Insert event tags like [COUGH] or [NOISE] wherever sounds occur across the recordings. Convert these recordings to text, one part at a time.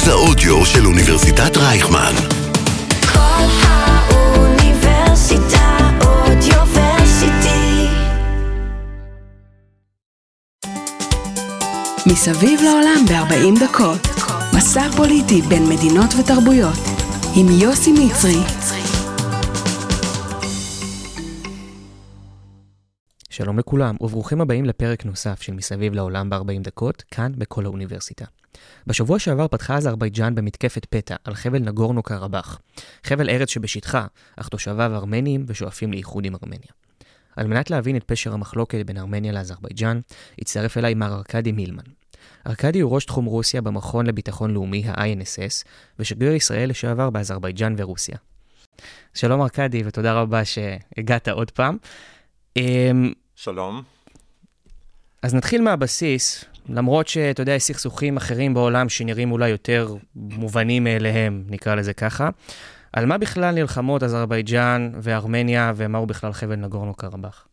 מרכז האודיו של אוניברסיטת רייכמן. כל האוניברסיטה אודיוורסיטי. מסביב לעולם ב-40 דקות. מסע פוליטי בין מדינות ותרבויות. עם יוסי מצרי. שלום לכולם, וברוכים הבאים לפרק נוסף של מסביב לעולם ב-40 דקות, כאן בכל האוניברסיטה. בשבוע שעבר פתחה אזרבייג'אן במתקפת פתע על חבל נגורנו קרבאח, חבל ארץ שבשטחה, אך תושביו ארמנים ושואפים לאיחוד עם ארמניה. על מנת להבין את פשר המחלוקת בין ארמניה לאזרבייג'אן, הצטרף אליי מר ארכדי מילמן. ארכדי הוא ראש תחום רוסיה במכון לביטחון לאומי, ה-INSS, ושגריר ישראל לשעבר באזרבייג'אן ורוסיה. שלום ארכדי, ותודה רבה שהגעת עוד פעם. אמ, שלום. אז נתחיל מהבסיס, למרות שאתה יודע, יש סכסוכים אחרים בעולם שנראים אולי יותר מובנים מאליהם, נקרא לזה ככה. על מה בכלל נלחמות אזרבייג'אן וארמניה, ומהו בכלל חבל נגורנו קרבאח?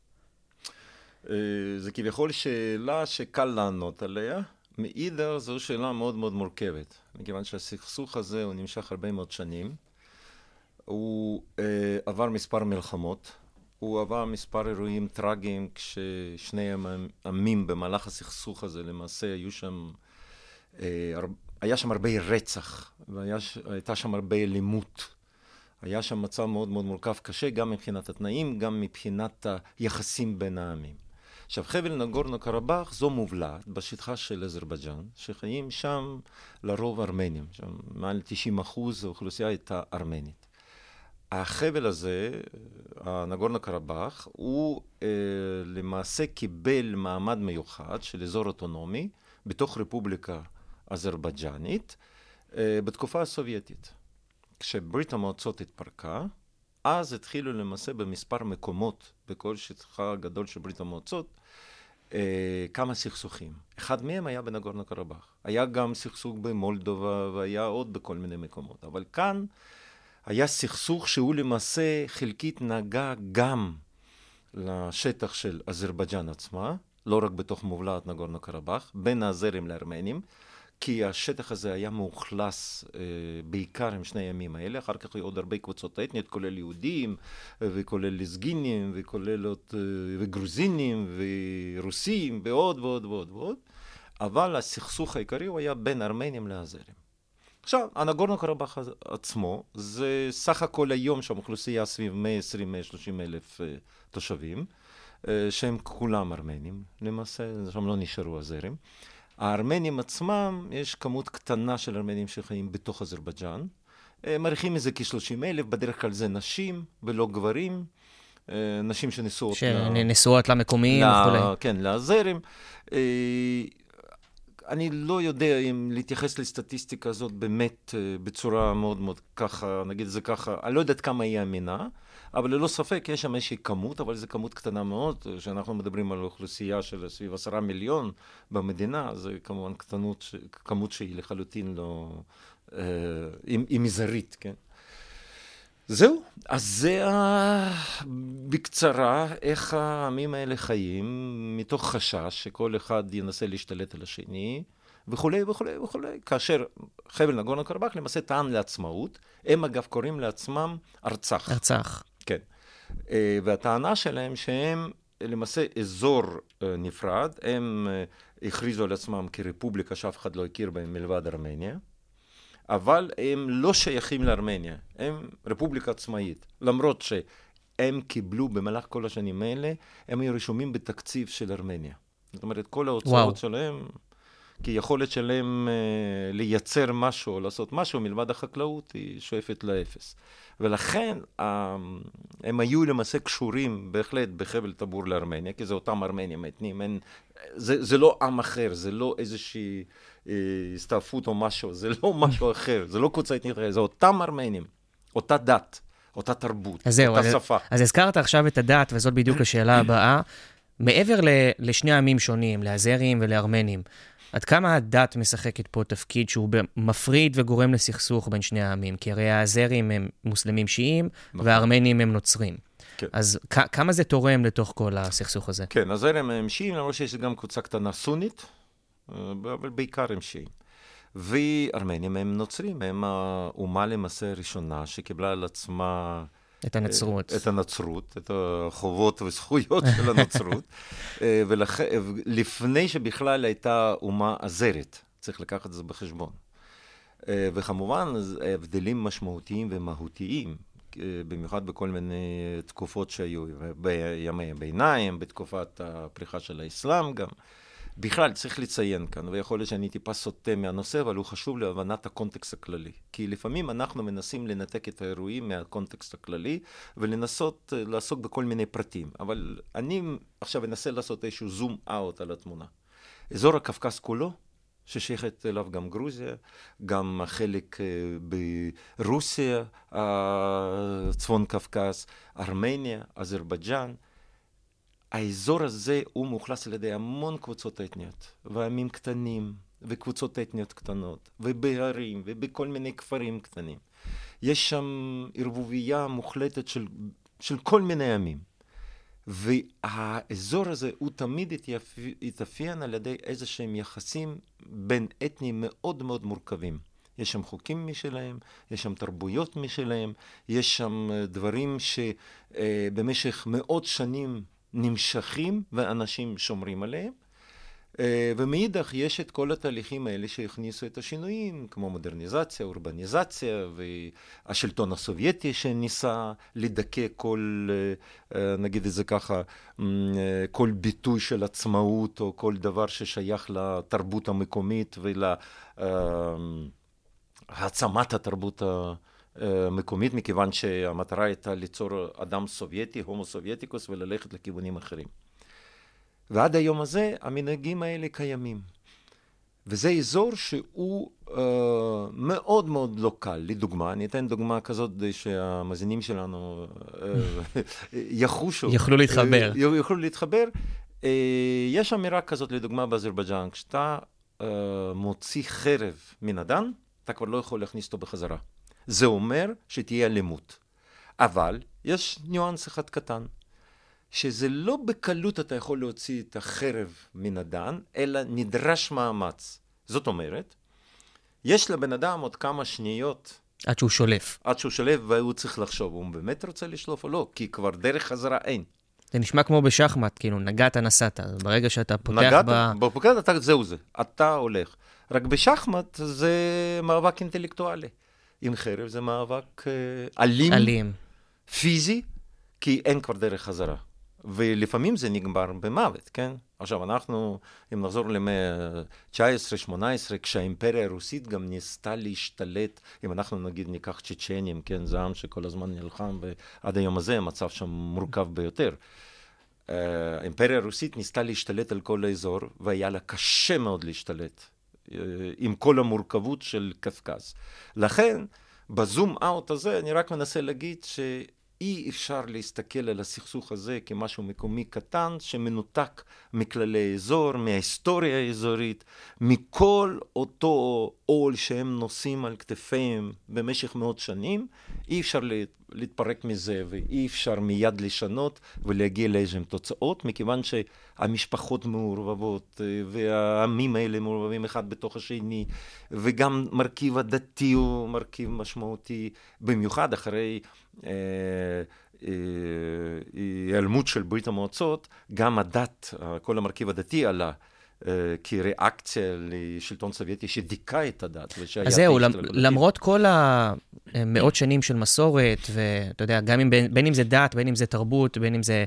אה, זה כביכול שאלה שקל לענות עליה. מאידר זו שאלה מאוד מאוד מורכבת, מכיוון שהסכסוך הזה הוא נמשך הרבה מאוד שנים. הוא אה, עבר מספר מלחמות, הוא עבר מספר אירועים טרגיים כששני עמים במהלך הסכסוך הזה למעשה היו שם, אה, היה שם הרבה רצח והייתה שם הרבה אלימות. היה שם מצב מאוד מאוד מורכב קשה גם מבחינת התנאים, גם מבחינת היחסים בין העמים. עכשיו חבל נגורנו קרבאח זו מובלעת בשטחה של אזרבייג'אן, שחיים שם לרוב ארמנים, שם מעל 90 אחוז האוכלוסייה הייתה ארמנית. החבל הזה, הנגורנו קרבאח, הוא אה, למעשה קיבל מעמד מיוחד של אזור אוטונומי בתוך רפובליקה אזרבייג'אנית אה, בתקופה הסובייטית. כשברית המועצות התפרקה, אז התחילו למעשה במספר מקומות בכל שטחה הגדול של ברית המועצות אה, כמה סכסוכים. אחד מהם היה בנגורנו קרבאח. היה גם סכסוך במולדובה והיה עוד בכל מיני מקומות. אבל כאן היה סכסוך שהוא למעשה חלקית נגע גם לשטח של אזרבייג'אן עצמה, לא רק בתוך מובלעת נגורנו קרבאח, בין האזרים לארמנים, כי השטח הזה היה מאוכלס אה, בעיקר עם שני הימים האלה, אחר כך היו עוד הרבה קבוצות אתניות, כולל יהודים, וכולל לזגינים, וכולל עוד, אה, וגרוזינים, ורוסים, ועוד ועוד ועוד ועוד, אבל הסכסוך העיקרי הוא היה בין ארמנים לאזרים. עכשיו, הנגורנו קרבאח עצמו, זה סך הכל היום שם אוכלוסייה סביב 120-130 אלף אה, תושבים, אה, שהם כולם ארמנים, למעשה, שם לא נשארו הזרים. הארמנים עצמם, יש כמות קטנה של ארמנים שחיים בתוך אזרבייג'אן. אה, מעריכים מזה כ-30 אלף, בדרך כלל זה נשים ולא גברים. נשים שנשואות... שנשואות למקומיים וכולי. כן, לזרם. אני לא יודע אם להתייחס לסטטיסטיקה הזאת באמת אה, בצורה מאוד מאוד ככה, נגיד זה ככה, אני לא יודעת כמה היא אמינה, אבל ללא ספק יש שם איזושהי כמות, אבל זו כמות קטנה מאוד, כשאנחנו מדברים על אוכלוסייה של סביב עשרה מיליון במדינה, זה כמובן קטנות, כמות שהיא לחלוטין לא, אה, היא מזערית, כן? זהו, אז זה ה... בקצרה איך העמים האלה חיים, מתוך חשש שכל אחד ינסה להשתלט על השני, וכולי וכולי וכולי. כאשר חבל נגורנו קרבאח למעשה טען לעצמאות, הם אגב קוראים לעצמם ארצח. ארצח. כן. אה, והטענה שלהם שהם למעשה אזור אה, נפרד, הם אה, הכריזו על עצמם כרפובליקה שאף אחד לא הכיר בהם מלבד ארמניה. אבל הם לא שייכים לארמניה, הם רפובליקה עצמאית. למרות שהם קיבלו במהלך כל השנים האלה, הם היו רשומים בתקציב של ארמניה. זאת אומרת, כל ההוצאות וואו. שלהם, כי יכולת שלהם אה, לייצר משהו או לעשות משהו מלבד החקלאות היא שואפת לאפס. ולכן אה, הם היו למעשה קשורים בהחלט בחבל טבור לארמניה, כי זה אותם ארמנים אתניים, אין, זה, זה לא עם אחר, זה לא איזושהי אה, הסתעפות או משהו, זה לא [LAUGHS] משהו אחר, זה לא קבוצה אתנית זה אותם ארמנים, אותה דת, אותה תרבות, אז זהו, אותה אז, שפה. אז הזכרת עכשיו את הדת, וזאת בדיוק השאלה הבאה. מעבר ל, לשני עמים שונים, לאזרים ולארמנים, עד כמה הדת משחקת פה תפקיד שהוא מפריד וגורם לסכסוך בין שני העמים? כי הרי האזרים הם מוסלמים שיעים, נכון. והארמנים הם נוצרים. כן. אז כ- כמה זה תורם לתוך כל הסכסוך הזה? כן, הזרם הם שיעים, למרות שיש גם קבוצה קטנה סונית, אה, אבל בעיקר הם שיעים. וארמנים הם נוצרים, הם האומה למעשה הראשונה שקיבלה על עצמה... את הנצרות. את הנצרות, את החובות וזכויות של הנצרות, [LAUGHS] ולפני שבכלל הייתה אומה עזרת, צריך לקחת את זה בחשבון. וכמובן, הבדלים משמעותיים ומהותיים, במיוחד בכל מיני תקופות שהיו, בימי הביניים, בתקופת הפריחה של האסלאם גם. בכלל, צריך לציין כאן, ויכול להיות שאני טיפה סוטה מהנושא, אבל הוא חשוב להבנת הקונטקסט הכללי. כי לפעמים אנחנו מנסים לנתק את האירועים מהקונטקסט הכללי, ולנסות לעסוק בכל מיני פרטים. אבל אני עכשיו אנסה לעשות איזשהו zoom out על התמונה. אזור הקווקז כולו, ששייכת אליו גם גרוזיה, גם חלק ברוסיה, צפון קווקז, ארמניה, אזרבייג'אן, האזור הזה הוא מאוכלס על ידי המון קבוצות אתניות, ועמים קטנים, וקבוצות אתניות קטנות, ובהרים, ובכל מיני כפרים קטנים. יש שם ערבוביה מוחלטת של, של כל מיני עמים. והאזור הזה הוא תמיד התאפיין על ידי איזה שהם יחסים בין אתניים מאוד מאוד מורכבים. יש שם חוקים משלהם, יש שם תרבויות משלהם, יש שם דברים שבמשך מאות שנים נמשכים ואנשים שומרים עליהם. ומאידך יש את כל התהליכים האלה שהכניסו את השינויים, כמו מודרניזציה, אורבניזציה, והשלטון הסובייטי שניסה לדכא כל, נגיד את זה ככה, כל ביטוי של עצמאות, או כל דבר ששייך לתרבות המקומית ולהעצמת התרבות המקומית, מכיוון שהמטרה הייתה ליצור אדם סובייטי, Homo Sovieticus, וללכת לכיוונים אחרים. ועד היום הזה המנהגים האלה קיימים. וזה אזור שהוא אה, מאוד מאוד לא קל. לדוגמה, אני אתן דוגמה כזאת כדי שהמאזינים שלנו אה, [LAUGHS] יחושו. יוכלו להתחבר. אה, יוכלו להתחבר. אה, יש אמירה כזאת, לדוגמה, באזרבייג'אן, כשאתה אה, מוציא חרב מן אדם, אתה כבר לא יכול להכניס אותו בחזרה. זה אומר שתהיה אלימות. אבל יש ניואנס אחד קטן. שזה לא בקלות אתה יכול להוציא את החרב מן הדן, אלא נדרש מאמץ. זאת אומרת, יש לבן אדם עוד כמה שניות. עד שהוא שולף. עד שהוא שולף, והוא צריך לחשוב, הוא באמת רוצה לשלוף או לא, כי כבר דרך חזרה אין. זה נשמע כמו בשחמט, כאילו, נגעת, נסעת. ברגע שאתה פותח נגעת, ב... בפוקד אתה, זהו זה, אתה הולך. רק בשחמט זה מאבק אינטלקטואלי. עם חרב זה מאבק אה, אלים, אלים. פיזי, כי אין כבר דרך חזרה. ולפעמים זה נגמר במוות, כן? עכשיו, אנחנו, אם נחזור למאה ה-19-18, כשהאימפריה הרוסית גם ניסתה להשתלט, אם אנחנו נגיד ניקח צ'צ'נים, כן? זה עם שכל הזמן נלחם, ועד היום הזה המצב שם מורכב ביותר. האימפריה הרוסית ניסתה להשתלט על כל האזור, והיה לה קשה מאוד להשתלט, עם כל המורכבות של קווקז. לכן, בזום אאוט הזה, אני רק מנסה להגיד ש... אי אפשר להסתכל על הסכסוך הזה כמשהו מקומי קטן שמנותק מכללי אזור, מההיסטוריה האזורית, מכל אותו עול שהם נושאים על כתפיהם במשך מאות שנים, אי אפשר להתפרק מזה ואי אפשר מיד לשנות ולהגיע לאיזשהן תוצאות, מכיוון שהמשפחות מעורבבות והעמים האלה מעורבבים אחד בתוך השני, וגם מרכיב הדתי הוא מרכיב משמעותי, במיוחד אחרי היעלמות של ברית המועצות, גם הדת, כל המרכיב הדתי עלה. כריאקציה לשלטון סובייטי שדיכא את הדת. אז זהו, למרות כל המאות שנים של מסורת, ואתה יודע, גם אם, בין אם זה דת, בין אם זה תרבות, בין אם זה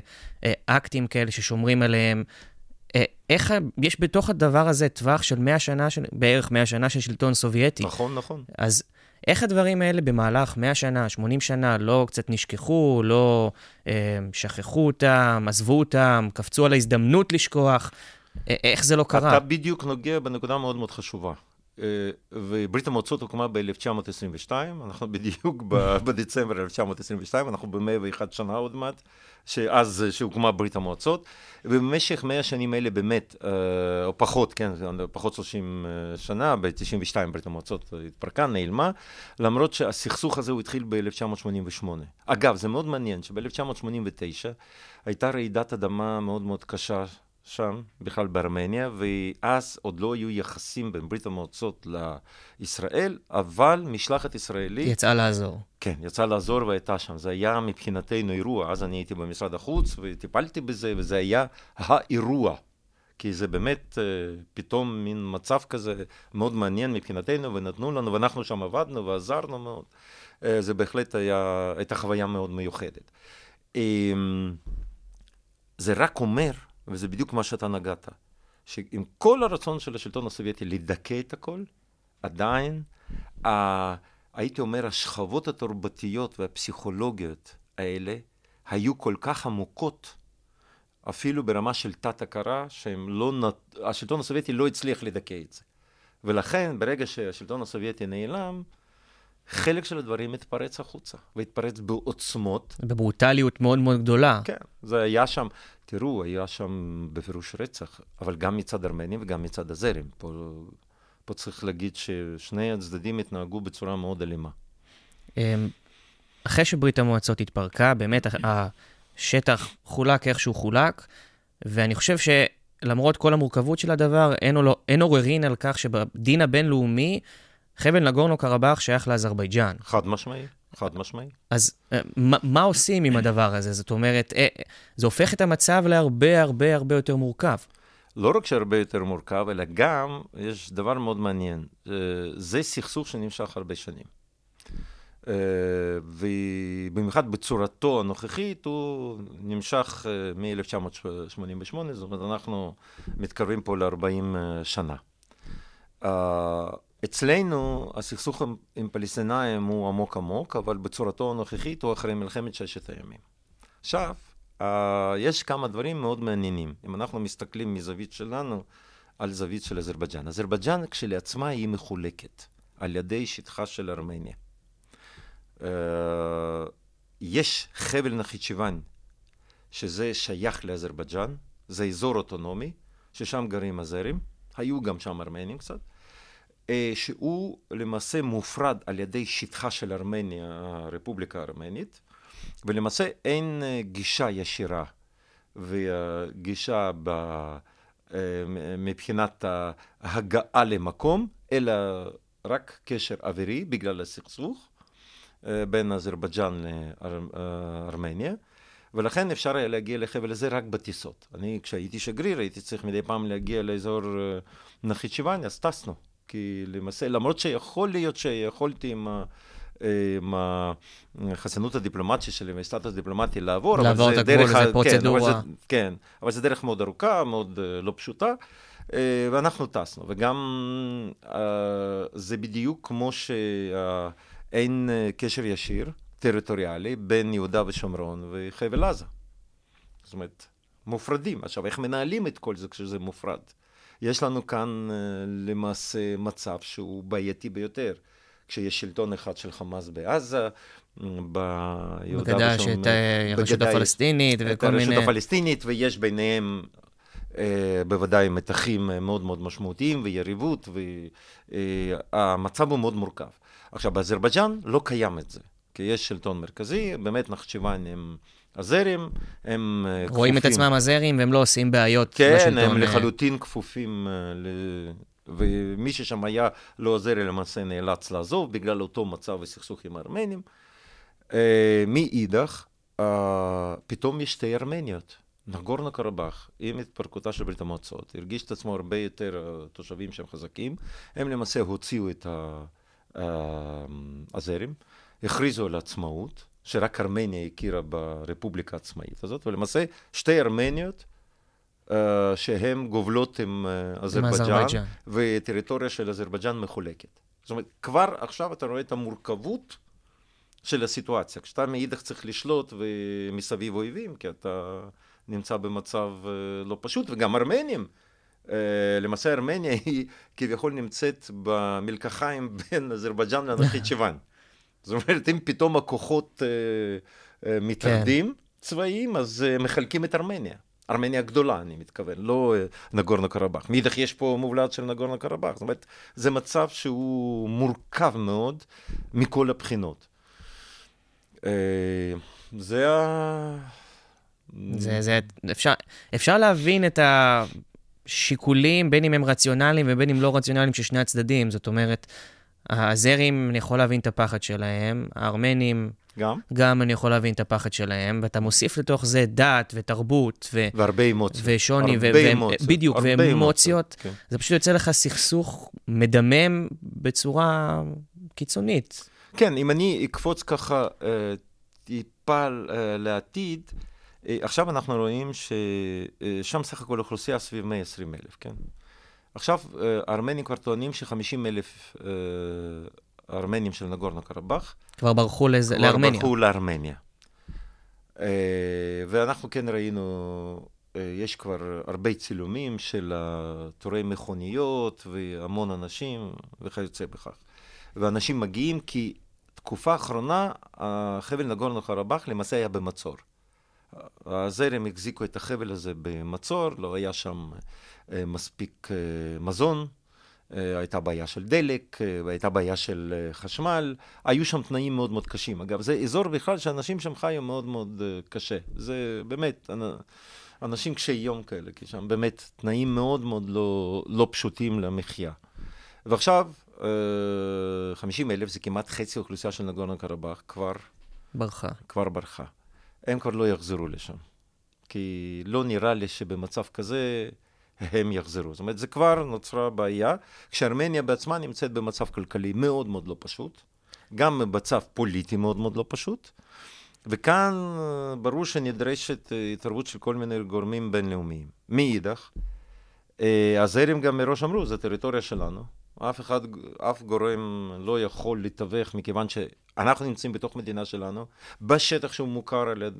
אקטים כאלה ששומרים עליהם, איך, יש בתוך הדבר הזה טווח של 100 שנה, של, בערך 100 שנה של שלטון סובייטי. נכון, נכון. אז איך הדברים האלה במהלך 100 שנה, 80 שנה, לא קצת נשכחו, לא אה, שכחו אותם, עזבו אותם, קפצו על ההזדמנות לשכוח? איך זה לא קרה? אתה בדיוק נוגע בנקודה מאוד מאוד חשובה. וברית המועצות הוקמה ב-1922, אנחנו [LAUGHS] בדיוק בדצמבר 1922, אנחנו ב-101 שנה עוד מעט, שאז שהוקמה ברית המועצות, ובמשך 100 שנים האלה באמת, או פחות, כן, פחות 30 שנה, ב-92 ברית המועצות התפרקה, נעלמה, למרות שהסכסוך הזה הוא התחיל ב-1988. אגב, זה מאוד מעניין שב-1989 הייתה רעידת אדמה מאוד מאוד קשה שם, בכלל בארמניה, ואז עוד לא היו יחסים בין ברית המועצות לישראל, אבל משלחת ישראלית... יצאה לעזור. כן, יצאה לעזור והייתה שם. זה היה מבחינתנו אירוע. אז אני הייתי במשרד החוץ וטיפלתי בזה, וזה היה האירוע. כי זה באמת אה, פתאום מין מצב כזה מאוד מעניין מבחינתנו, ונתנו לנו, ואנחנו שם עבדנו ועזרנו מאוד. אה, זה בהחלט היה, הייתה חוויה מאוד מיוחדת. אמ, זה רק אומר, וזה בדיוק מה שאתה נגעת, שעם כל הרצון של השלטון הסובייטי לדכא את הכל, עדיין, ה, הייתי אומר, השכבות התרבותיות והפסיכולוגיות האלה היו כל כך עמוקות, אפילו ברמה של תת-הכרה, לא, השלטון הסובייטי לא הצליח לדכא את זה. ולכן, ברגע שהשלטון הסובייטי נעלם, חלק של הדברים התפרץ החוצה, והתפרץ בעוצמות. בברוטליות מאוד מאוד גדולה. כן, זה היה שם, תראו, היה שם בפירוש רצח, אבל גם מצד ארמנים וגם מצד הזרים. פה, פה צריך להגיד ששני הצדדים התנהגו בצורה מאוד אלימה. אמ, אחרי שברית המועצות התפרקה, באמת השטח חולק איך שהוא חולק, ואני חושב שלמרות כל המורכבות של הדבר, אין, אין עוררין על כך שבדין הבינלאומי, חבל נגורנו קרבאח שייך לאזרבייג'אן. חד משמעי, חד משמעי. אז אה, מה, מה עושים עם הדבר הזה? זאת אומרת, אה, זה הופך את המצב להרבה הרבה הרבה יותר מורכב. לא רק שהרבה יותר מורכב, אלא גם, יש דבר מאוד מעניין, אה, זה סכסוך שנמשך הרבה שנים. ובמיוחד בצורתו הנוכחית, הוא נמשך מ-1988, זאת אומרת, אנחנו מתקרבים פה ל-40 שנה. אצלנו הסכסוך עם פלסטינאים הוא עמוק עמוק, אבל בצורתו הנוכחית הוא אחרי מלחמת ששת הימים. עכשיו, uh, יש כמה דברים מאוד מעניינים. אם אנחנו מסתכלים מזווית שלנו על זווית של אזרבייג'אן. אזרבייג'אן כשלעצמה היא מחולקת על ידי שטחה של ארמניה. Uh, יש חבל נחצ'יוואן, שזה שייך לאזרבייג'אן, זה אזור אוטונומי, ששם גרים הזרים, היו גם שם ארמנים קצת. אה, שהוא למעשה מופרד על ידי שטחה של ארמניה, הרפובליקה הארמנית, ולמעשה אין אה, גישה ישירה וגישה ב... אה, מבחינת ההגעה למקום, אלא רק קשר אווירי בגלל הסכסוך בין אזרבייג'אן לארמניה. ולכן אפשר היה להגיע לחבל הזה רק בטיסות. אני, כשהייתי שגריר, הייתי צריך מדי פעם להגיע לאזור נחיצ'יוואני, אז טסנו. כי למעשה, למרות שיכול להיות שיכולתי עם, עם החסינות הדיפלומטית שלי, והסטטוס הדיפלומטי לעבור, לעבור את הגבול, זה כן, פרוצדורה. כן אבל, זה, כן, אבל זו דרך מאוד ארוכה, מאוד uh, לא פשוטה, uh, ואנחנו טסנו, וגם uh, זה בדיוק כמו שאין קשר ישיר, טריטוריאלי, בין יהודה ושומרון וחבל עזה. זאת אומרת, מופרדים. עכשיו, איך מנהלים את כל זה כשזה מופרד? יש לנו כאן אה, למעשה מצב שהוא בעייתי ביותר. כשיש שלטון אחד של חמאס בעזה, ביהודה ושומרון. בגדה את הרשות הפלסטינית וכל מיני... את הרשות הפלסטינית, ויש ביניהם אה, בוודאי מתחים מאוד מאוד משמעותיים ויריבות, והמצב אה, הוא מאוד מורכב. עכשיו, באזרבייג'אן לא קיים את זה, כי יש שלטון מרכזי, באמת נחצ'יוואן הם... הזרים הם אה, כפופים. רואים את עצמם הזרים והם לא עושים בעיות כן, בשלטון. כן, הם אה. לחלוטין כפופים, אה, ל... ומי ששם היה לא הזרי למעשה נאלץ לעזוב בגלל אותו מצב וסכסוך עם הארמנים. מאידך, פתאום יש שתי ארמניות. נגורנו קרבאח, עם התפרקותה של ברית המועצות, הרגיש את עצמו הרבה יותר תושבים שהם חזקים. הם למעשה הוציאו את הזרים, הכריזו על עצמאות. שרק ארמניה הכירה ברפובליקה העצמאית הזאת, ולמעשה שתי ארמניות uh, שהן גובלות עם uh, אזרבייג'אן, וטריטוריה של אזרבייג'אן מחולקת. זאת אומרת, כבר עכשיו אתה רואה את המורכבות של הסיטואציה. כשאתה מאידך צריך לשלוט ומסביב אויבים, כי אתה נמצא במצב uh, לא פשוט, וגם ארמנים. למעשה ארמניה היא כביכול נמצאת במלקחיים בין אזרבייג'אן לנחית זאת אומרת, אם פתאום הכוחות אה, אה, מתאחדים כן. צבאיים, אז אה, מחלקים את ארמניה. ארמניה הגדולה, אני מתכוון, לא אה, נגורנו קרבאח. מאידך יש פה מובלעת של נגורנו קרבאח. זאת אומרת, זה מצב שהוא מורכב מאוד מכל הבחינות. אה, זה זה, זה, אפשר, אפשר להבין את השיקולים, בין אם הם רציונליים ובין אם לא רציונליים של שני הצדדים. זאת אומרת, הזרים, אני יכול להבין את הפחד שלהם, הארמנים, גם, גם אני יכול להבין את הפחד שלהם, ואתה מוסיף לתוך זה דת ותרבות ו... והרבה אמוציות. ושוני, הרבה ו- אמוציות, בדיוק, ואמוציות. כן. זה פשוט יוצא לך סכסוך מדמם בצורה קיצונית. כן, אם אני אקפוץ ככה אה, טיפה אה, לעתיד, אה, עכשיו אנחנו רואים ששם סך הכל אוכלוסייה סביב 120 אלף, כן? עכשיו אה, הארמנים כבר טוענים ש-50 אלף אה, ארמנים של נגורנו קרבאח כבר ברחו לז... כבר לארמניה. ברחו לארמניה. אה, ואנחנו כן ראינו, אה, יש כבר הרבה צילומים של תורי מכוניות והמון אנשים וכיוצא בכך. ואנשים מגיעים כי תקופה האחרונה, החבל נגורנו קרבאח למעשה היה במצור. הזרם החזיקו את החבל הזה במצור, לא היה שם אה, מספיק אה, מזון, אה, הייתה בעיה של דלק, והייתה בעיה של חשמל, היו שם תנאים מאוד מאוד קשים. אגב, זה אזור בכלל שאנשים שם חיו מאוד מאוד קשה. זה באמת, אנ- אנשים קשי יום כאלה, כי שם באמת תנאים מאוד מאוד לא, לא פשוטים למחיה. ועכשיו, אה, 50 אלף זה כמעט חצי אוכלוסייה של נגורנו קרבאח, כבר ברחה. כבר ברחה. הם כבר לא יחזרו לשם. כי לא נראה לי שבמצב כזה הם יחזרו. זאת אומרת, זה כבר נוצרה בעיה, כשארמניה בעצמה נמצאת במצב כלכלי מאוד מאוד לא פשוט, גם במצב פוליטי מאוד מאוד לא פשוט, וכאן אה, ברור שנדרשת אה, התערבות של כל מיני גורמים בינלאומיים. מאידך, אה, הזרים גם מראש אמרו, זו טריטוריה שלנו. אף אחד, אף גורם לא יכול לתווך, מכיוון שאנחנו נמצאים בתוך מדינה שלנו, בשטח שהוא מוכר על ידי,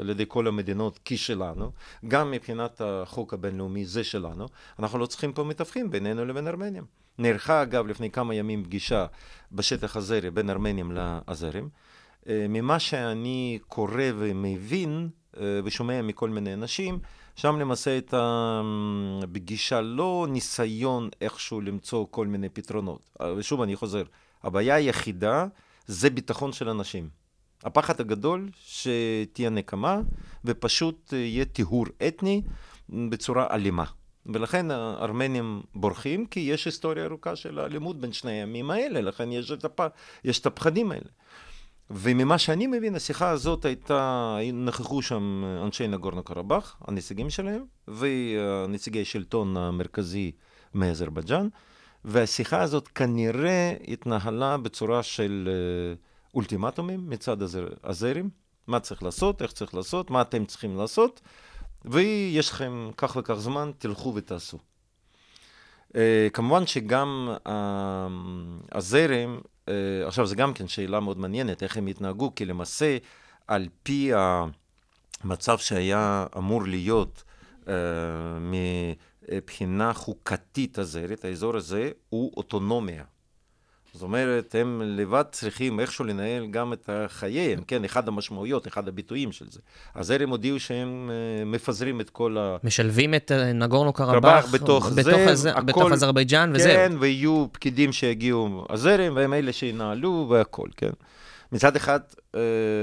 על ידי כל המדינות כשלנו, גם מבחינת החוק הבינלאומי זה שלנו, אנחנו לא צריכים פה מתווכים בינינו לבין ארמנים. נערכה אגב לפני כמה ימים פגישה בשטח הזרי בין ארמנים לאזרים. אה, ממה שאני קורא ומבין אה, ושומע מכל מיני אנשים, שם למעשה הייתה בגישה לא ניסיון איכשהו למצוא כל מיני פתרונות. אה, ושוב, אני חוזר, הבעיה היחידה זה ביטחון של אנשים. הפחד הגדול שתהיה נקמה ופשוט אה, יהיה טיהור אתני בצורה אלימה. ולכן הארמנים בורחים, כי יש היסטוריה ארוכה של האלימות בין שני הימים האלה, לכן יש את, הפ... יש את הפחדים האלה. וממה שאני מבין, השיחה הזאת הייתה, נכחו שם אנשי נגורנו קרבאח, הנציגים שלהם, ונציגי השלטון המרכזי מאזרבייג'אן, והשיחה הזאת כנראה התנהלה בצורה של אה, אולטימטומים מצד הזר, הזרים, מה צריך לעשות, איך צריך לעשות, מה אתם צריכים לעשות, ויש לכם כך וכך זמן, תלכו ותעשו. Uh, כמובן שגם uh, הזרם, uh, עכשיו זה גם כן שאלה מאוד מעניינת, איך הם התנהגו, כי למעשה על פי המצב שהיה אמור להיות uh, מבחינה חוקתית הזרת, האזור הזה הוא אוטונומיה. זאת אומרת, הם לבד צריכים איכשהו לנהל גם את חייהם, כן, אחד המשמעויות, אחד הביטויים של זה. הזרם הודיעו שהם uh, מפזרים את כל ה... משלבים את אה, נגורנו קרבאח בתוך בתוך, זה, הז... הכל- בתוך אזרבייג'אן, וזהו. כן, ויהיו פקידים שיגיעו הזרם, והם אלה שינהלו והכול, כן. מצד אחד, אה,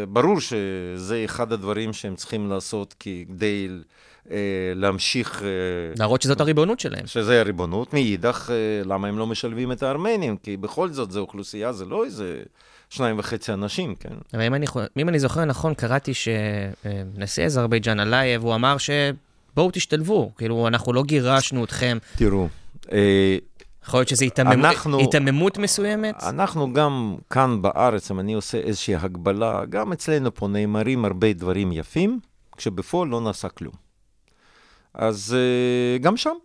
ברור שזה אחד הדברים שהם צריכים לעשות כדי אה, להמשיך, אה, להראות שזאת הריבונות שלהם. שזה הריבונות. מאידך, אה, למה הם לא משלבים את הארמנים? כי בכל זאת זו אוכלוסייה, זה לא איזה שניים וחצי אנשים, כן. אבל אם אני, אם אני זוכר נכון, קראתי שנשיא אזרבייג'אן, אלייב, הוא אמר שבואו תשתלבו, כאילו, אנחנו לא גירשנו אתכם. תראו, אה, יכול להיות שזו אנחנו- היתממות מסוימת? אנחנו גם כאן בארץ, אם אני עושה איזושהי הקבלה, גם אצלנו פה נאמרים הרבה דברים יפים, כשבפועל לא נעשה כלום. אז אה, גם שם,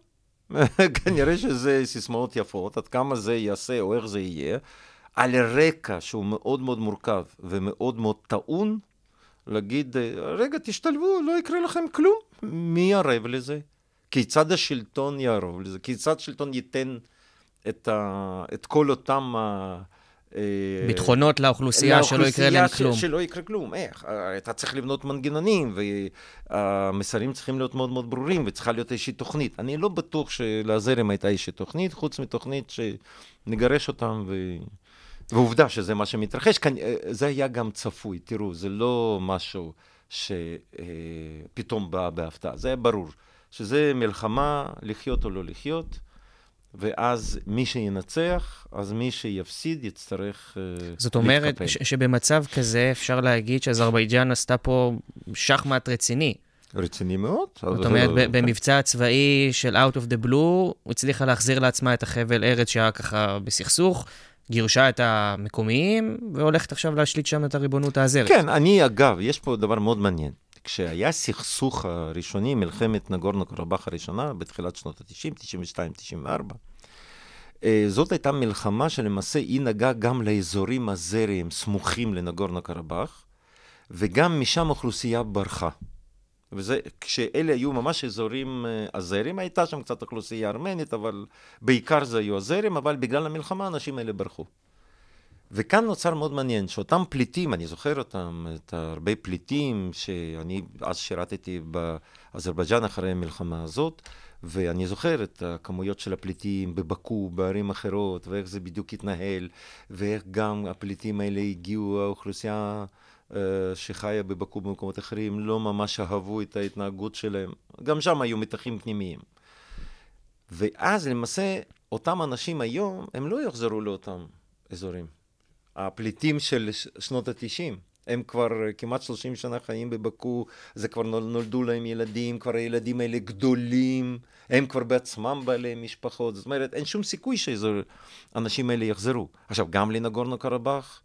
[LAUGHS] כנראה שזה סיסמאות יפות, עד כמה זה יעשה או איך זה יהיה, על רקע שהוא מאוד מאוד מורכב ומאוד מאוד טעון, להגיד, אה, רגע, תשתלבו, לא יקרה לכם כלום. מי יערב לזה? כיצד השלטון יערוב לזה? כיצד השלטון ייתן את, ה, את כל אותם... ה, ביטחונות לאוכלוסייה שלא יקרה להם כלום. שלא יקרה כלום. איך? אה, אתה צריך לבנות מנגנונים, והמסרים צריכים להיות מאוד מאוד ברורים, וצריכה להיות איזושהי תוכנית. אני לא בטוח שלזרם הייתה איזושהי תוכנית, חוץ מתוכנית שנגרש אותם, ו... ועובדה שזה מה שמתרחש. כאן, אה, זה היה גם צפוי, תראו, זה לא משהו שפתאום באה בהפתעה. זה היה ברור, שזה מלחמה, לחיות או לא לחיות, ואז מי שינצח, אז מי שיפסיד יצטרך אה, זאת אומרת להתקפל. ש- שבמצב כזה אפשר להגיד שאזרבייג'אן עשתה פה שחמט רציני. רציני מאוד. זאת אומרת, ב- במבצע הצבאי של Out of the Blue, הצליחה להחזיר לעצמה את החבל ארץ שהיה ככה בסכסוך, גירשה את המקומיים, והולכת עכשיו להשליט שם את הריבונות האזרית. כן, אני אגב, יש פה דבר מאוד מעניין. כשהיה סכסוך הראשוני, מלחמת נגורנו קרבאח הראשונה, בתחילת שנות ה-90, 92, 94, אה, זאת הייתה מלחמה שלמעשה היא נגעה גם לאזורים הזריים סמוכים לנגורנו קרבאח, וגם משם אוכלוסייה ברחה. וזה, כשאלה היו ממש אזורים אה, הזרים, הייתה שם קצת אוכלוסייה ארמנית, אבל בעיקר זה היו הזרים, אבל בגלל המלחמה האנשים האלה ברחו. וכאן נוצר מאוד מעניין, שאותם פליטים, אני זוכר אותם, את הרבה פליטים, שאני אז שירתתי באזרבייג'אן אחרי המלחמה הזאת, ואני זוכר את הכמויות של הפליטים בבקו, בערים אחרות, ואיך זה בדיוק התנהל, ואיך גם הפליטים האלה הגיעו, האוכלוסייה אה, שחיה בבקו במקומות אחרים, לא ממש אהבו את ההתנהגות שלהם. גם שם היו מתחים פנימיים. ואז למעשה, אותם אנשים היום, הם לא יחזרו לאותם אזורים. הפליטים של שנות ה-90, הם כבר אה, כמעט 30 שנה חיים בבקו, זה כבר נול- נולדו להם ילדים, כבר הילדים האלה גדולים, הם כבר בעצמם בעלי משפחות, זאת אומרת, אין שום סיכוי שהאנשים האלה יחזרו. עכשיו, גם לנגורנו קרבאח,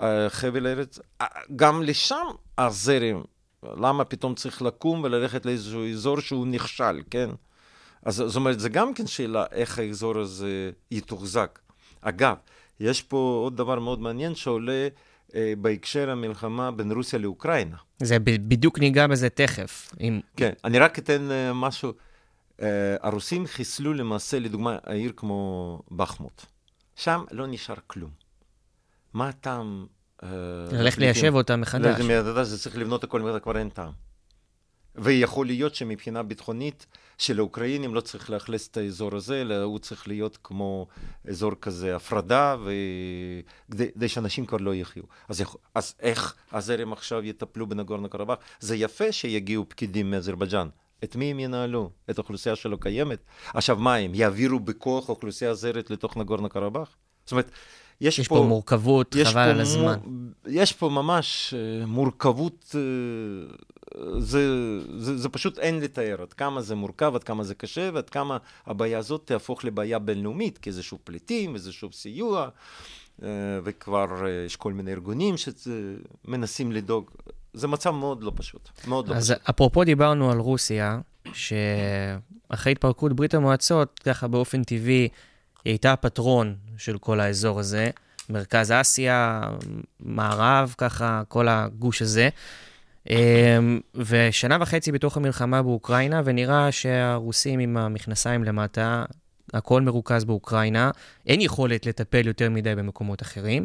אה, חבל ארץ, אה, גם לשם הזרם, למה פתאום צריך לקום וללכת לאיזשהו אזור שהוא נכשל, כן? אז זאת אומרת, זה גם כן שאלה איך האזור הזה יתוחזק. אגב, יש פה עוד דבר מאוד מעניין שעולה אה, בהקשר המלחמה בין רוסיה לאוקראינה. זה ב- בדיוק ניגע בזה תכף. אם... כן, אני רק אתן אה, משהו. אה, הרוסים חיסלו למעשה, לדוגמה, העיר כמו בחמוט. שם לא נשאר כלום. מה הטעם... אה, ללכת? ליישב אותה מחדש. זה מחדש, זה צריך לבנות הכל מחדש, כבר אין טעם. ויכול להיות שמבחינה ביטחונית, שלאוקראינים לא צריך לאכלס את האזור הזה, אלא הוא צריך להיות כמו אזור כזה הפרדה, וכדי כדי שאנשים כבר לא יחיו. אז, אז איך הזרם עכשיו יטפלו בנגורנו קרבאח? זה יפה שיגיעו פקידים מאזרבייג'אן. את מי הם ינהלו? את האוכלוסייה שלא קיימת? עכשיו מה הם, יעבירו בכוח אוכלוסייה זרת לתוך נגורנו קרבאח? זאת אומרת, יש, יש פה מורכבות, יש חבל פה על הזמן. מו- יש פה ממש אה, מורכבות, אה, זה, זה, זה פשוט אין לתאר עד כמה זה מורכב, עד כמה זה קשה, ועד כמה הבעיה הזאת תהפוך לבעיה בינלאומית, כאיזשהו פליטים, איזשהו סיוע, אה, וכבר אה, יש כל מיני ארגונים שמנסים לדאוג. זה מצב מאוד לא פשוט, מאוד לא אז פשוט. אפרופו דיברנו על רוסיה, שאחרי התפרקות ברית המועצות, ככה באופן טבעי, היא הייתה הפטרון של כל האזור הזה, מרכז אסיה, מערב, ככה, כל הגוש הזה. אמ, ושנה וחצי בתוך המלחמה באוקראינה, ונראה שהרוסים עם המכנסיים למטה, הכל מרוכז באוקראינה, אין יכולת לטפל יותר מדי במקומות אחרים.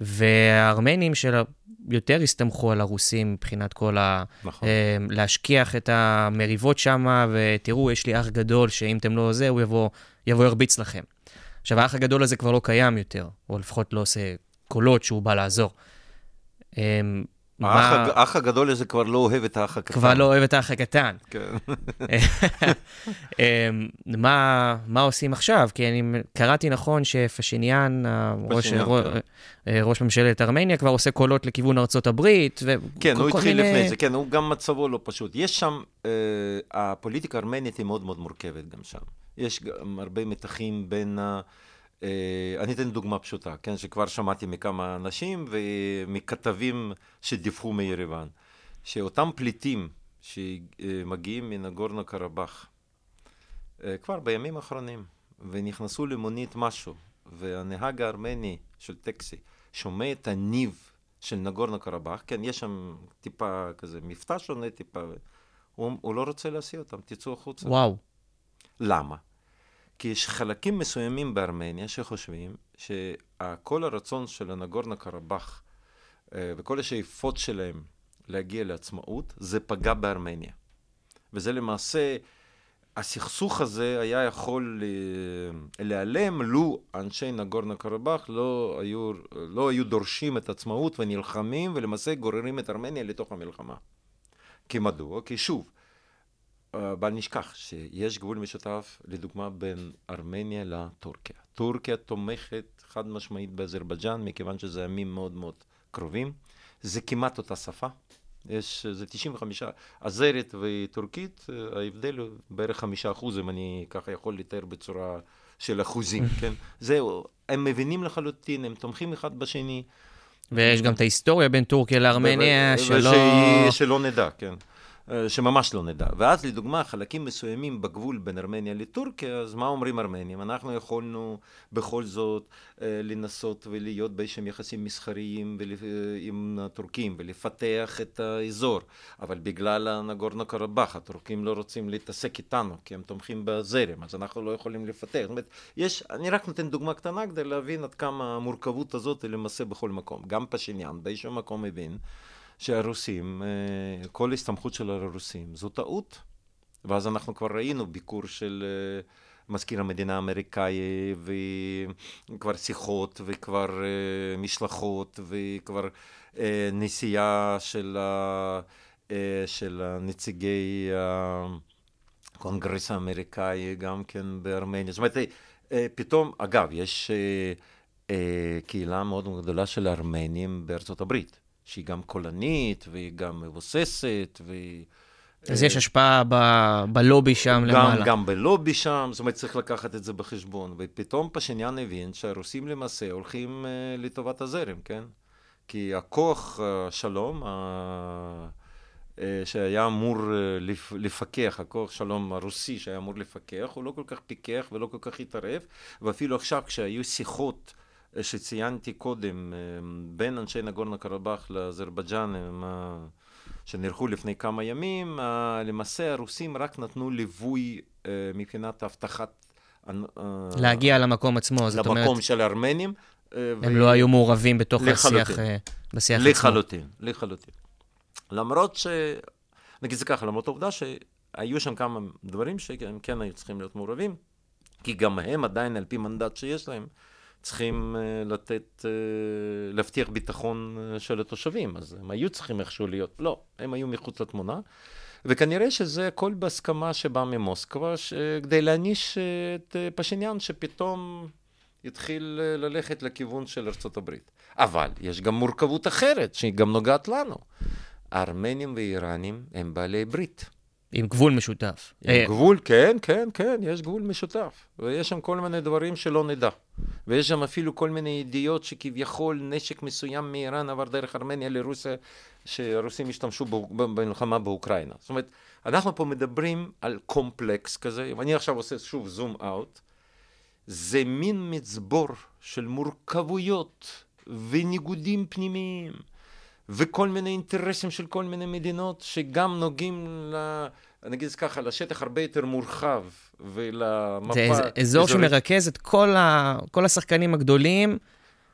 והארמנים שיותר הסתמכו על הרוסים מבחינת כל ה... נכון. אה, להשכיח את המריבות שם, ותראו, יש לי אח גדול שאם אתם לא זה, הוא יבוא, יבוא ירביץ לכם. עכשיו, האח הגדול הזה כבר לא קיים יותר, או לפחות לא עושה קולות שהוא בא לעזור. האח הגדול הזה כבר לא אוהב את האח הקטן. כבר לא אוהב את האח הקטן. [LAUGHS] כן. [LAUGHS] אמ, מה, מה עושים עכשיו? כי אני קראתי נכון שפשיניאן, כן. אה, ראש ממשלת ארמניה, כבר עושה קולות לכיוון ארצות הברית. ו- כן, הוא התחיל מיני- לפני זה, כן, הוא גם מצבו לא פשוט. יש שם, אה, הפוליטיקה הארמנית היא מאוד מאוד מורכבת גם שם. יש גם הרבה מתחים בין. אה, אני אתן דוגמה פשוטה, כן, שכבר שמעתי מכמה אנשים ומכתבים שדיווחו מירוון, שאותם פליטים שמגיעים מנגורנו קרבאח, אה, כבר בימים האחרונים, ונכנסו למונית משהו, והנהג הארמני של טקסי שומע את הניב של נגורנו קרבאח, כן, יש שם טיפה כזה מבטא שונה טיפה, הוא, הוא לא רוצה להסיע אותם, תצאו החוצה. וואו. למה? כי יש חלקים מסוימים בארמניה שחושבים שכל הרצון של הנגורנו קרבאח אה, וכל השאיפות שלהם להגיע לעצמאות, זה פגע בארמניה. וזה למעשה, הסכסוך הזה היה יכול ל- להיעלם לו אנשי נגורנו קרבאח לא לא היו דורשים את עצמאות ונלחמים ולמעשה גוררים את ארמניה לתוך המלחמה. כי מדוע? כי שוב, אה, בל נשכח שיש גבול משותף, לדוגמה, בין ארמניה לטורקיה. טורקיה תומכת חד משמעית באזרבייג'אן, מכיוון שזה ימים מאוד מאוד קרובים. זה כמעט אותה שפה. יש, זה 95, אזרית וטורקית, אה, ההבדל הוא בערך חמישה אחוז, אם אני ככה יכול לתאר בצורה של אחוזים, [LAUGHS] כן? זהו, הם מבינים לחלוטין, הם תומכים אחד בשני. ויש גם את ההיסטוריה בין טורקיה לארמניה, שלא... שלא נדע, כן. אה, שממש לא נדע. ואז לדוגמה, חלקים מסוימים בגבול בין ארמניה לטורקיה, אז מה אומרים ארמנים? אנחנו יכולנו בכל זאת אה, לנסות ולהיות באיזשהם יחסים מסחריים אה, עם הטורקים ולפתח את האזור, אבל בגלל הנגורנו קרבאח, הטורקים לא רוצים להתעסק איתנו, כי הם תומכים בזרם, אז אנחנו לא יכולים לפתח. זאת אומרת, יש, אני רק נותן דוגמה קטנה כדי להבין עד כמה המורכבות הזאת היא למעשה בכל מקום. גם פשיניאן באיזשהו מקום מבין שהרוסים, אה, כל הסתמכות של הרוסים זו טעות. ואז אנחנו כבר ראינו ביקור של אה, מזכיר המדינה האמריקאי, וכבר שיחות, וכבר אה, משלחות, וכבר נסיעה של, ה- של הנציגי הקונגרס האמריקאי גם כן בארמניה. זאת אומרת, פתאום, אגב, יש קהילה מאוד גדולה של ארמנים בארצות הברית, שהיא גם קולנית, והיא גם מבוססת, והיא... אז יש השפעה ב- בלובי שם גם, למעלה. גם בלובי שם, זאת אומרת, צריך לקחת את זה בחשבון. ופתאום פשיניאן הבין שהרוסים למעשה הולכים uh, לטובת הזרם, כן? כי הכוח שלום, uh, uh, שהיה אמור לפ, לפקח, הכוח שלום הרוסי שהיה אמור לפקח, הוא לא כל כך פיקח ולא כל כך התערב, ואפילו עכשיו כשהיו שיחות שציינתי קודם, uh, בין אנשי נגורנו קרבאח לאזרבייג'אן, הם, uh, שנערכו לפני כמה ימים, אה, למעשה הרוסים רק נתנו ליווי אה, מבחינת הבטחת... אה, להגיע למקום עצמו, זאת אומרת, למקום של הארמנים. אה, הם לא היו מעורבים בתוך לחלוטין. השיח, אה, בשיח עצמו. לחלוטין, לחלוטין. למרות ש... נגיד זה ככה, למרות העובדה שהיו שם כמה דברים שהם כן היו צריכים להיות מעורבים, כי גם הם עדיין, על פי מנדט שיש להם, צריכים uh, לתת, uh, להבטיח ביטחון uh, של התושבים, אז הם היו צריכים איכשהו להיות, לא, הם היו מחוץ לתמונה, וכנראה שזה הכל בהסכמה שבאה ממוסקבה, ש... כדי להעניש את פשיניאן, שפתאום התחיל ללכת לכיוון של הברית. אבל יש גם מורכבות אחרת, שהיא גם נוגעת לנו. הארמנים ואיראנים הם בעלי ברית. עם גבול משותף. עם אה, גבול, כן, כן, כן, יש גבול משותף. ויש שם כל מיני דברים שלא נדע. ויש שם אפילו כל מיני ידיעות שכביכול נשק מסוים מאיראן עבר דרך ארמניה לרוסיה, שהרוסים השתמשו במלחמה באוקראינה. זאת אומרת, אנחנו פה מדברים על קומפלקס כזה, אם אני עכשיו עושה שוב זום אאוט, זה מין מצבור של מורכבויות וניגודים פנימיים. וכל מיני אינטרסים של כל מיני מדינות שגם נוגעים, ל, נגיד ככה, לשטח הרבה יותר מורחב ולמפה... זה אז- אזור אזורית. שמרכז את כל, ה... כל השחקנים הגדולים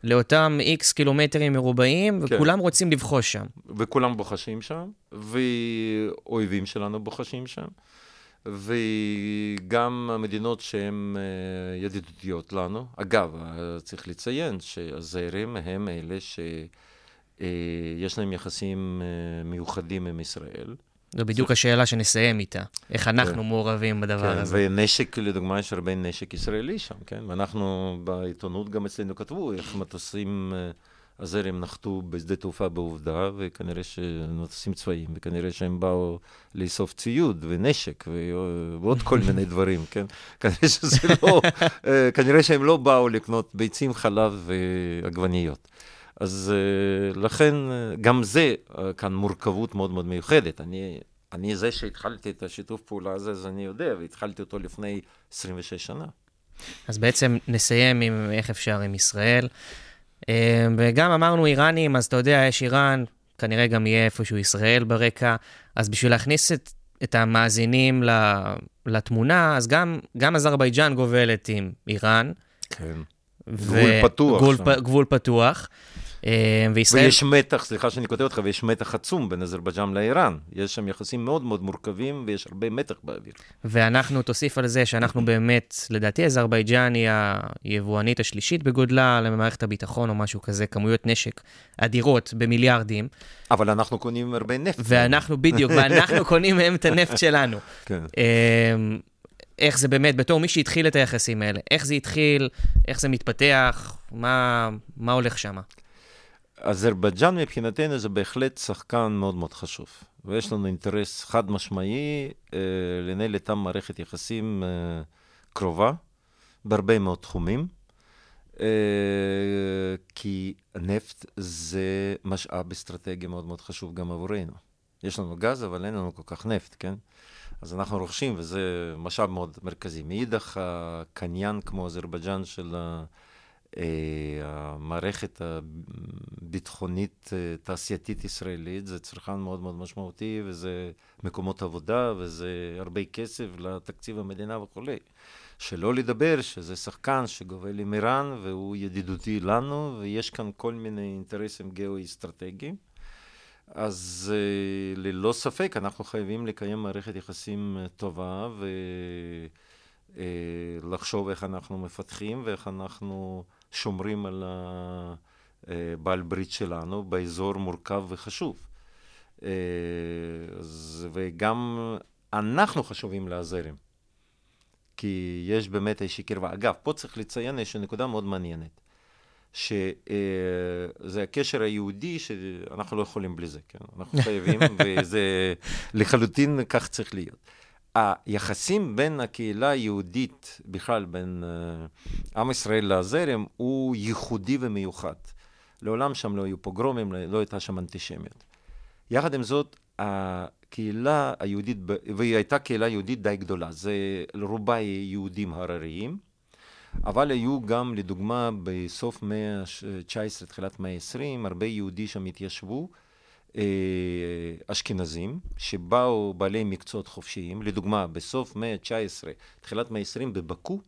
לאותם איקס קילומטרים מרובעים, כן. וכולם רוצים לבחוש שם. וכולם בוחשים שם, ואויבים שלנו בוחשים שם, וגם המדינות שהן אה, ידידותיות לנו. אגב, אה, צריך לציין שהזרים הם אלה שיש להם יחסים אה, מיוחדים עם ישראל. זו בדיוק השאלה שנסיים איתה. איך אנחנו כן. מעורבים בדבר כן, הזה. ונשק, לדוגמה, יש הרבה נשק ישראלי שם, כן? ואנחנו בעיתונות גם אצלנו כתבו איך מטוסים, אה, הזרם נחתו בשדה תעופה בעובדה, וכנראה שמטוסים צבאיים, וכנראה שהם באו לאסוף ציוד ונשק ו- ועוד כל [LAUGHS] מיני דברים, כן? כנראה שזה לא, אה, כנראה שהם לא באו לקנות ביצים, חלב ועגבניות. אז אה, לכן, אה, גם זה אה, כאן מורכבות מאוד מאוד מיוחדת. אני, אני זה שהתחלתי את השיתוף פעולה הזה, אז אני יודע, והתחלתי אותו לפני 26 שנה. אז בעצם נסיים עם איך אפשר עם ישראל. וגם אמרנו איראנים, אז אתה יודע, יש איראן, כנראה גם יהיה איפשהו ישראל ברקע. אז בשביל להכניס את, את המאזינים ל- לתמונה, אז גם, גם אזרבייג'אן גובלת עם איראן. כן. ו- גבול פתוח גבול. פ, גבול פתוח. אה, וישראל... ויש מתח, סליחה שאני כותב אותך, ויש מתח עצום בין אזרבייג'אן לאיראן. יש שם יחסים מאוד מאוד מורכבים, ויש הרבה מתח באוויר. ואנחנו, תוסיף על זה שאנחנו באמת, לדעתי אזרבייג'אן היא היבואנית השלישית בגודלה למערכת הביטחון או משהו כזה, כמויות נשק אדירות במיליארדים, אבל אנחנו קונים הרבה נפט. ואנחנו, בדיוק, [LAUGHS] ואנחנו קונים מהם את הנפט שלנו. כן. אמ, איך זה באמת, בתור מי שהתחיל את היחסים האלה, איך זה התחיל, איך זה מתפתח, מה, מה הולך שם? אזרבייג'אן מבחינתנו זה בהחלט שחקן מאוד מאוד חשוב. ויש לנו אינטרס חד משמעי אה, לנהל איתם מערכת יחסים אה, קרובה, בהרבה מאוד תחומים. אה, כי נפט זה משאב אסטרטגי מאוד מאוד חשוב גם עבורנו. יש לנו גז, אבל אין לנו כל כך נפט, כן? אז אנחנו רוכשים, וזה משאב מאוד מרכזי. מאידך, הקניין כמו אזרבייג'אן של ה- המערכת הביטחונית אה, תעשייתית ישראלית, זה צרכן מאוד מאוד משמעותי, וזה מקומות עבודה, וזה הרבה כסף לתקציב המדינה וכולי. שלא לדבר שזה שחקן שגובל עם איראן, והוא ידידותי לנו, ויש כאן כל מיני אינטרסים גיאו-אסטרטגיים. אז uh, ללא ספק אנחנו חייבים לקיים מערכת יחסים אה, טובה ולחשוב איך אנחנו מפתחים ואיך אנחנו שומרים על הבעל ברית שלנו באזור מורכב וחשוב. אז, וגם אנחנו חשובים לעזרים, כי יש באמת איזושהי קרבה. אגב, פה צריך לציין איזושהי נקודה מאוד מעניינת. שזה הקשר היהודי שאנחנו לא יכולים בלי זה, כן? אנחנו חייבים, [LAUGHS] וזה לחלוטין כך צריך להיות. היחסים בין הקהילה היהודית, בכלל בין uh, עם ישראל לזרם, הוא ייחודי ומיוחד. לעולם שם לא היו פוגרומים, לא הייתה שם אנטישמיות. יחד עם זאת, הקהילה היהודית, והיא הייתה קהילה יהודית די גדולה, זה רובה יהודים הרריים. אבל היו גם, לדוגמה, בסוף מאה ה-19, תחילת מאה ה-20, הרבה יהודי שם התיישבו, אשכנזים, שבאו בעלי מקצועות חופשיים. לדוגמה, בסוף מאה ה-19, תחילת מאה ה-20, בבקו,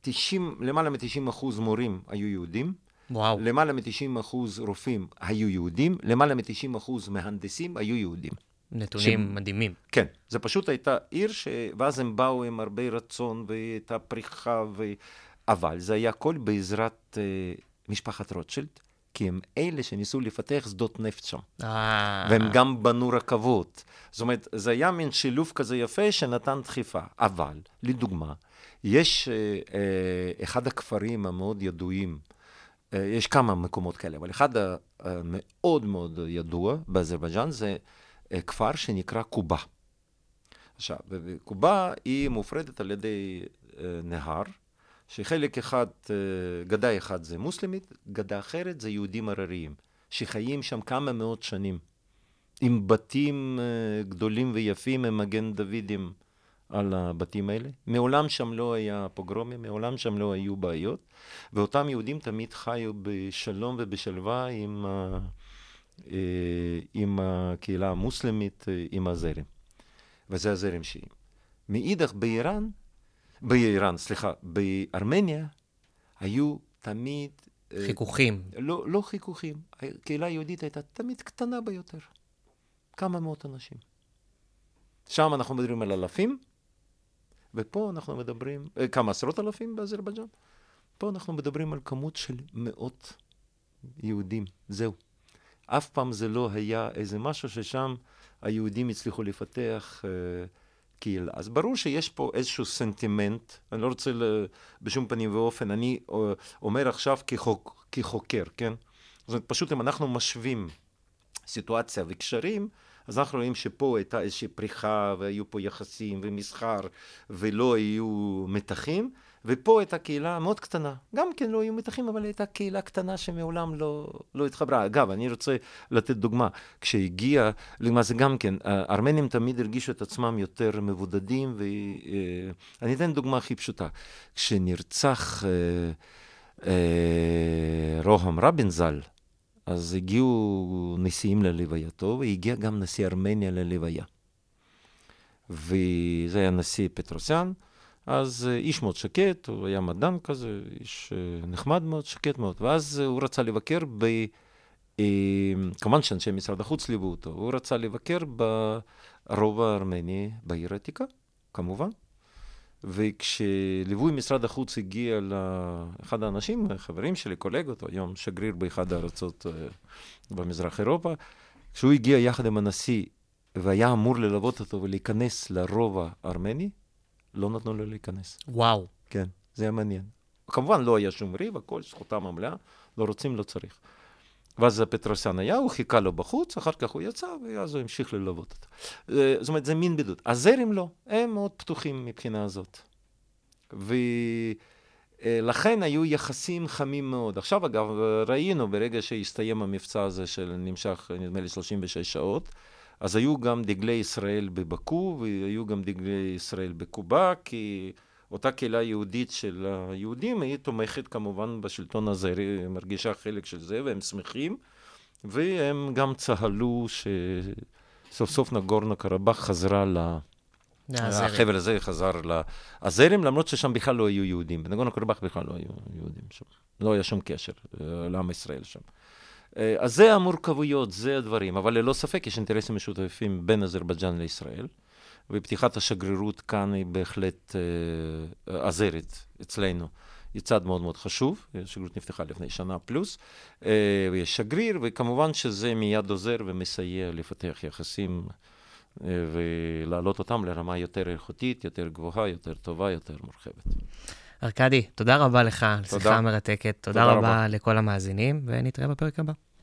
90, אה, למעלה מ-90 אחוז מורים היו יהודים. וואו. למעלה מ-90 אחוז רופאים היו יהודים, למעלה מ-90 אחוז מהנדסים היו יהודים. נתונים ש... מדהימים. כן, זה פשוט הייתה עיר ש... ואז הם באו עם הרבה רצון והייתה פריחה, ו... אבל זה היה הכל בעזרת uh, משפחת רוטשילד, כי הם אלה שניסו לפתח שדות נפט שם. אה... והם גם בנו רכבות. זאת אומרת, זה היה מין שילוב כזה יפה שנתן דחיפה. אבל, לדוגמה, יש uh, uh, אחד הכפרים המאוד ידועים, uh, יש כמה מקומות כאלה, אבל אחד המאוד מאוד ידוע באזרבייג'אן זה... כפר שנקרא קובה. עכשיו, קובה היא מופרדת על ידי נהר, שחלק אחד, גדה אחד זה מוסלמית, גדה אחרת זה יהודים הרריים, שחיים שם כמה מאות שנים, עם בתים גדולים ויפים, עם מגן דוידים על הבתים האלה. מעולם שם לא היה פוגרומים, מעולם שם לא היו בעיות, ואותם יהודים תמיד חיו בשלום ובשלווה עם. אה, עם הקהילה המוסלמית, אה, עם הזרם. וזה הזרם שיעים. מאידך באיראן, באיראן, סליחה, בארמניה היו תמיד... אה, חיכוכים. לא, לא חיכוכים. הקהילה היהודית הייתה תמיד קטנה ביותר. כמה מאות אנשים. שם אנחנו מדברים על אלפים, ופה אנחנו מדברים, כמה עשרות אלפים באזרבייג'אן. פה אנחנו מדברים על כמות של מאות יהודים. זהו. אף פעם זה לא היה איזה משהו ששם היהודים הצליחו לפתח אה, קהילה. אז ברור שיש פה איזשהו סנטימנט, אני לא רוצה ל, בשום פנים ואופן, אני אה, אומר עכשיו כחוק, כחוקר, כן? זאת אומרת, פשוט אם אנחנו משווים סיטואציה וקשרים, אז אנחנו רואים שפה הייתה איזושהי פריחה, והיו פה יחסים ומסחר, ולא היו מתחים. ופה הייתה קהילה מאוד קטנה. גם כן לא היו מתחים, אבל הייתה קהילה קטנה שמעולם לא, לא התחברה. אגב, אני רוצה לתת דוגמה. כשהגיע, למעשה גם כן, הארמנים תמיד הרגישו את עצמם יותר מבודדים, ואני אתן דוגמה הכי פשוטה. כשנרצח אה, אה, רוהם רבין ז"ל, אז הגיעו נשיאים ללווייתו, והגיע גם נשיא ארמניה ללוויה. וזה היה נשיא פטרוסיאן. אז אה, איש מאוד שקט, הוא היה מדען כזה, איש אה, נחמד מאוד, שקט מאוד. ואז אה, הוא רצה לבקר ב... כמובן שאנשי משרד החוץ ליוו אותו, הוא רצה לבקר ברובע הארמני בעיר העתיקה, כמובן. וכשליווי משרד החוץ הגיע לאחד האנשים, חברים שלי, קולגות, היום שגריר באחד הארצות במזרח אירופה, כשהוא הגיע יחד עם הנשיא והיה אמור ללוות אותו ולהיכנס לרובע הארמני, לא נתנו לו להיכנס. וואו. כן, זה היה מעניין. כמובן לא היה שום ריב, הכל זכותם המלאה, לא רוצים, לא צריך. ואז פטרוסן היה, הוא חיכה לו בחוץ, אחר כך הוא יצא, ואז הוא המשיך ללוות אותו. אה, זאת אומרת, זה מין בידוד. הזרם לא, הם מאוד פתוחים מבחינה הזאת. ולכן היו יחסים חמים מאוד. עכשיו, אגב, ראינו ברגע שהסתיים המבצע הזה של נמשך, נדמה לי, 36 שעות, אז היו גם דגלי ישראל בבקו, והיו גם דגלי ישראל בקובה, כי אותה קהילה יהודית של היהודים, היא תומכת כמובן בשלטון הזרי, מרגישה חלק של זה, והם שמחים, והם גם צהלו שסוף סוף נגורנו קרבאח חזרה ל... החבל הזה חזר לזרם, למרות ששם בכלל לא היו יהודים. בנגורנו קרבאח בכלל לא היו יהודים שם. לא היה שום קשר אה, לעם ישראל שם. אה, אז זה המורכבויות, זה הדברים, אבל ללא ספק יש אינטרסים משותפים בין אזרבייג'אן לישראל, ופתיחת השגרירות כאן היא בהחלט אה, עזרת אצלנו. היא צעד מאוד מאוד חשוב, השגרירות נפתחה לפני שנה פלוס, אה, ויש שגריר, וכמובן שזה מיד עוזר ומסייע לפתח יחסים אה, ולהעלות אותם לרמה יותר איכותית, יותר גבוהה, יותר טובה, יותר מורחבת. ארכדי, תודה רבה לך על. שיחה מרתקת. תודה תודה רבה רבה. לכל המאזינים, ונתראה בפרק הבא.